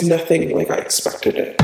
was nothing like I expected it.